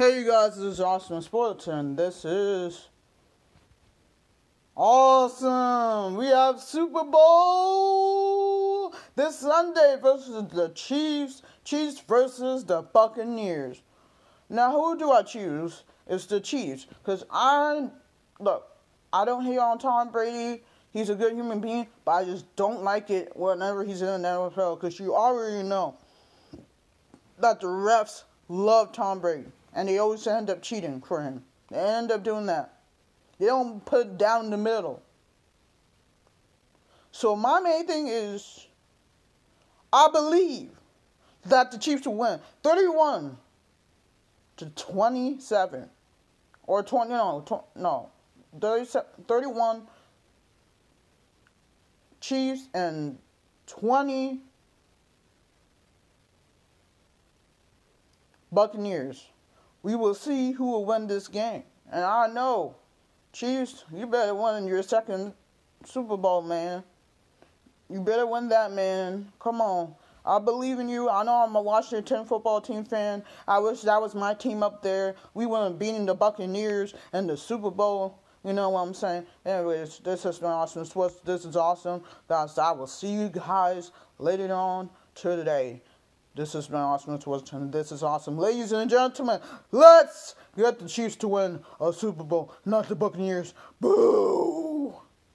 Hey, you guys, this is Austin and This is awesome. We have Super Bowl this Sunday versus the Chiefs. Chiefs versus the Buccaneers. Now, who do I choose? It's the Chiefs. Because I, look, I don't hate on Tom Brady. He's a good human being, but I just don't like it whenever he's in the NFL. Because you already know that the refs love Tom Brady and they always end up cheating for him. They end up doing that. They don't put down the middle. So my main thing is, I believe that the Chiefs will win 31 to 27 or 20 no tw- no 30, 31 Chiefs and 20 Buccaneers we will see who will win this game. And I know, Chiefs, you better win your second Super Bowl, man. You better win that, man. Come on. I believe in you. I know I'm a Washington football team fan. I wish that was my team up there. We have beaten the Buccaneers in the Super Bowl. You know what I'm saying? Anyways, this has been awesome. This is awesome. Guys, I will see you guys later on today. This has been awesome. This is awesome. Ladies and gentlemen, let's get the Chiefs to win a Super Bowl, not the Buccaneers. Boo!